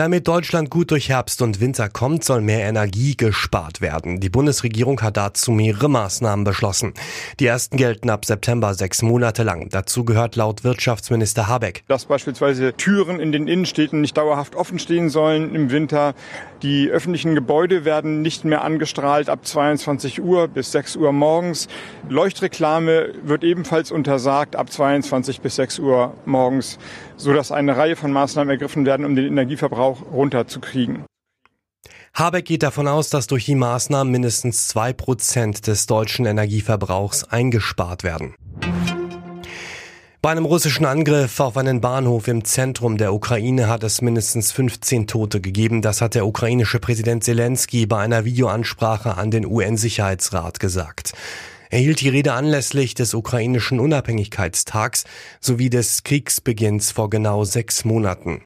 Damit Deutschland gut durch Herbst und Winter kommt, soll mehr Energie gespart werden. Die Bundesregierung hat dazu mehrere Maßnahmen beschlossen. Die ersten gelten ab September sechs Monate lang. Dazu gehört laut Wirtschaftsminister Habeck. Dass beispielsweise Türen in den Innenstädten nicht dauerhaft offen stehen sollen im Winter. Die öffentlichen Gebäude werden nicht mehr angestrahlt ab 22 Uhr bis 6 Uhr morgens. Leuchtreklame wird ebenfalls untersagt ab 22 bis 6 Uhr morgens, sodass eine Reihe von Maßnahmen ergriffen werden, um den Energieverbrauch Verbrauch runterzukriegen. Habeck geht davon aus, dass durch die Maßnahmen mindestens zwei Prozent des deutschen Energieverbrauchs eingespart werden. Bei einem russischen Angriff auf einen Bahnhof im Zentrum der Ukraine hat es mindestens 15 Tote gegeben. Das hat der ukrainische Präsident Zelensky bei einer Videoansprache an den UN-Sicherheitsrat gesagt. Er hielt die Rede anlässlich des ukrainischen Unabhängigkeitstags sowie des Kriegsbeginns vor genau sechs Monaten.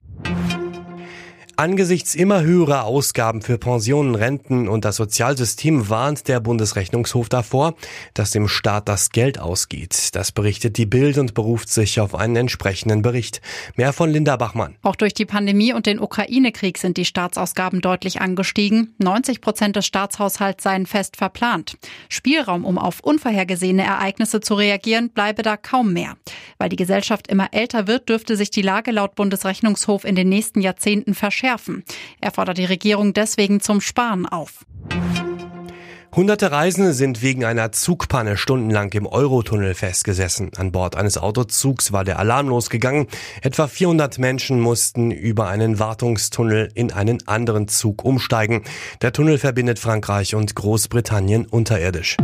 Angesichts immer höherer Ausgaben für Pensionen, Renten und das Sozialsystem warnt der Bundesrechnungshof davor, dass dem Staat das Geld ausgeht. Das berichtet die Bild und beruft sich auf einen entsprechenden Bericht. Mehr von Linda Bachmann. Auch durch die Pandemie und den Ukraine-Krieg sind die Staatsausgaben deutlich angestiegen. 90 Prozent des Staatshaushalts seien fest verplant. Spielraum, um auf unvorhergesehene Ereignisse zu reagieren, bleibe da kaum mehr. Weil die Gesellschaft immer älter wird, dürfte sich die Lage laut Bundesrechnungshof in den nächsten Jahrzehnten verschärfen. Er fordert die Regierung deswegen zum Sparen auf. Hunderte Reisende sind wegen einer Zugpanne stundenlang im Eurotunnel festgesessen. An Bord eines Autozugs war der Alarm losgegangen. Etwa 400 Menschen mussten über einen Wartungstunnel in einen anderen Zug umsteigen. Der Tunnel verbindet Frankreich und Großbritannien unterirdisch.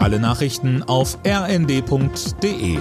Alle Nachrichten auf rnd.de